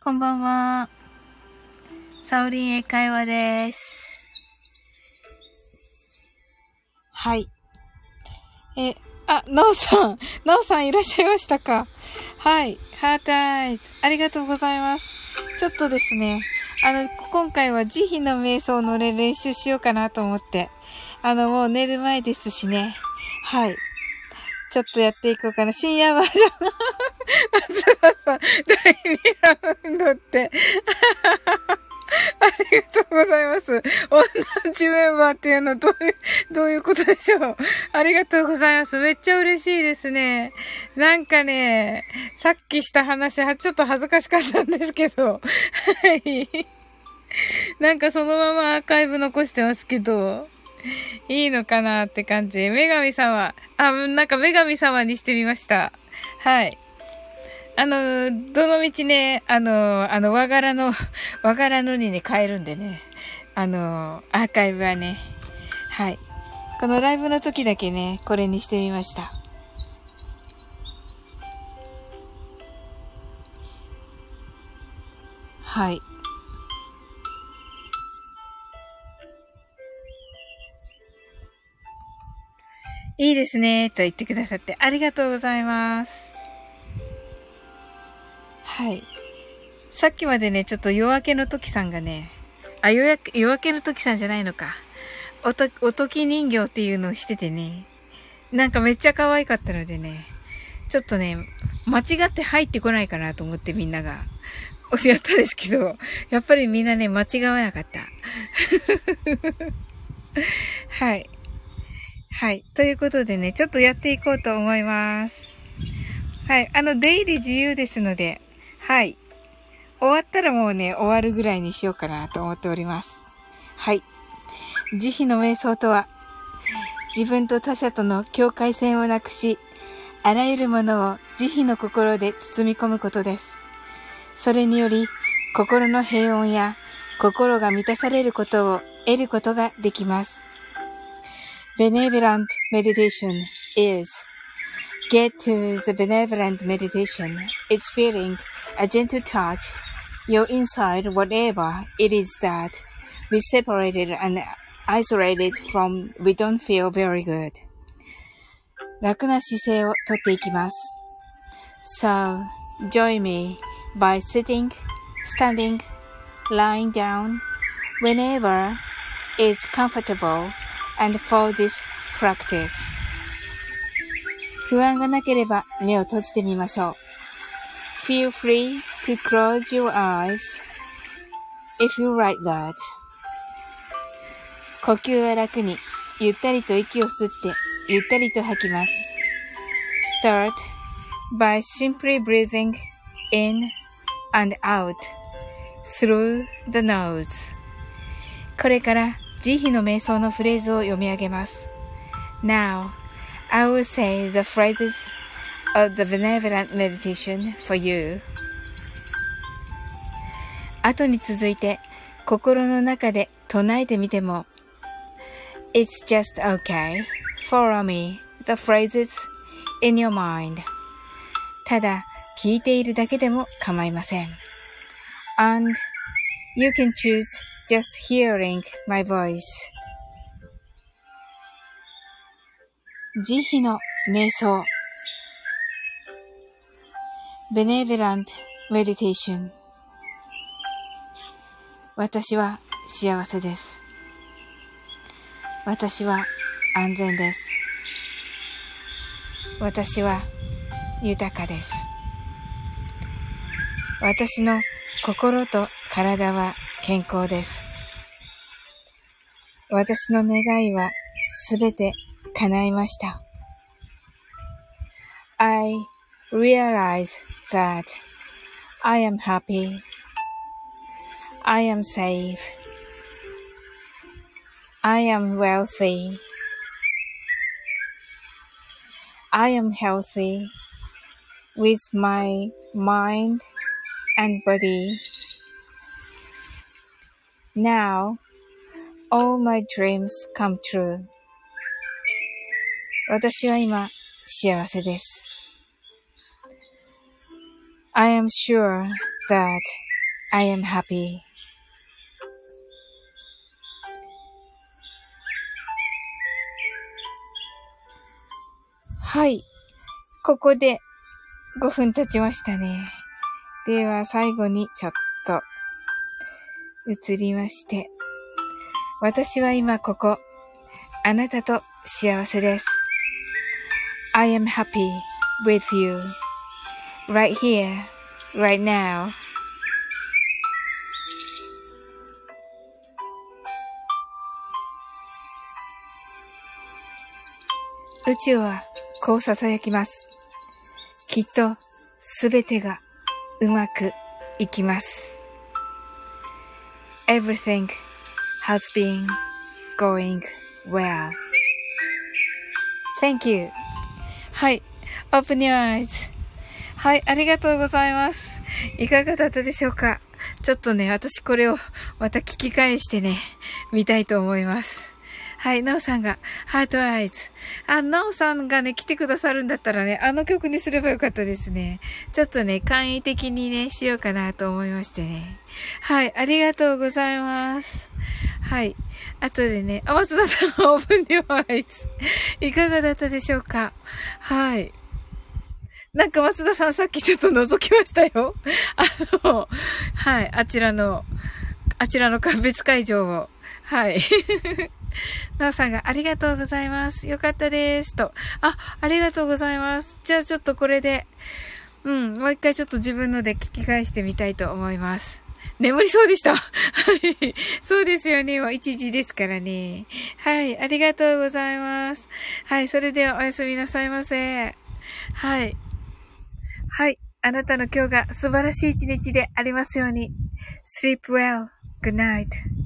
こんばんは。サオリン英会話です。はい。え、あ、なおさん、なおさんいらっしゃいましたか？はい。ハートアイズ。ありがとうございます。ちょっとですね、あの、今回は慈悲の瞑想の練習しようかなと思って。あの、もう寝る前ですしね。はい。ちょっとやっていこうかな。深夜バージョン。松田さん、第2ラウンドって。ありがとうございます。同じメンバーっていうのどういう、どういうことでしょう。ありがとうございます。めっちゃ嬉しいですね。なんかね、さっきした話はちょっと恥ずかしかったんですけど。はい。なんかそのままアーカイブ残してますけど。いいのかなって感じ。女神様。あ、なんか女神様にしてみました。はい。あの、どの道ね、あの、あの、和柄の、和柄のにね、変えるんでね。あの、アーカイブはね。はい。このライブの時だけね、これにしてみました。はい。いいですね、と言ってくださってありがとうございます。はい。さっきまでね、ちょっと夜明けの時さんがね、あ、夜明けの時さんじゃないのか。おと、おとき人形っていうのをしててね、なんかめっちゃ可愛かったのでね、ちょっとね、間違って入ってこないかなと思ってみんなが、おしやったんですけど、やっぱりみんなね、間違わなかった。はい。はい。ということでね、ちょっとやっていこうと思います。はい。あの、出入り自由ですので、はい。終わったらもうね、終わるぐらいにしようかなと思っております。はい。慈悲の瞑想とは、自分と他者との境界線をなくし、あらゆるものを慈悲の心で包み込むことです。それにより、心の平穏や心が満たされることを得ることができます。Benevolent meditation is get to the benevolent meditation is feeling a gentle touch your inside whatever it is that we separated and isolated from we don't feel very good 楽な姿勢をとっていきます So join me by sitting, standing, lying down whenever it's comfortable And for this practice 不安がなければ目を閉じてみましょう。Feel free to close your eyes if you like that. 呼吸は楽に、ゆったりと息を吸って、ゆったりと吐きます。Start by simply breathing in and out through the nose. これから慈悲の瞑想のフレーズを読み上げます。Now, I will say the phrases of the benevolent meditation for you. 後に続いて心の中で唱えてみても It's just okay. Follow me. The phrases in your mind. ただ聞いているだけでも構いません。And you can choose just hearing my voice. 慈悲の瞑想 Benevolent Meditation 私は幸せです。私は安全です。私は豊かです。私の心と体は健康です。私の願いはすべて叶いました。I realize that I am happy. I am safe. I am wealthy. I am healthy with my mind and body. Now, all my dreams come true. 私は今幸せです。I am sure that I am happy. はい。ここで5分経ちましたね。では最後にちょっと移りまして。私は今ここ、あなたと幸せです。I am happy with you right here, right now. 宇宙はこう囁きます。きっとすべてがうまくいきます。Everything has been going well. Thank you. はい。Open your eyes. はい。ありがとうございます。いかがだったでしょうか？ちょっとね、私これをまた聞き返してね、見たいと思います。はい、なおさんが、ハートアイズ。あ、なおさんがね、来てくださるんだったらね、あの曲にすればよかったですね。ちょっとね、簡易的にね、しようかなと思いましてね。はい、ありがとうございます。はい。後でね、あ、松田さんがオープンデバイス。いかがだったでしょうか？はい。なんか松田さんさっきちょっと覗きましたよ。あの、はい、あちらの、あちらの鑑別会場を。はい。なおさんがありがとうございます。よかったです。と。あ、ありがとうございます。じゃあちょっとこれで、うん、もう一回ちょっと自分ので聞き返してみたいと思います。眠りそうでした。はい。そうですよね。もう1時ですからね。はい。ありがとうございます。はい。それではおやすみなさいませ。はい。はい。あなたの今日が素晴らしい一日でありますように。sleep well. Good night.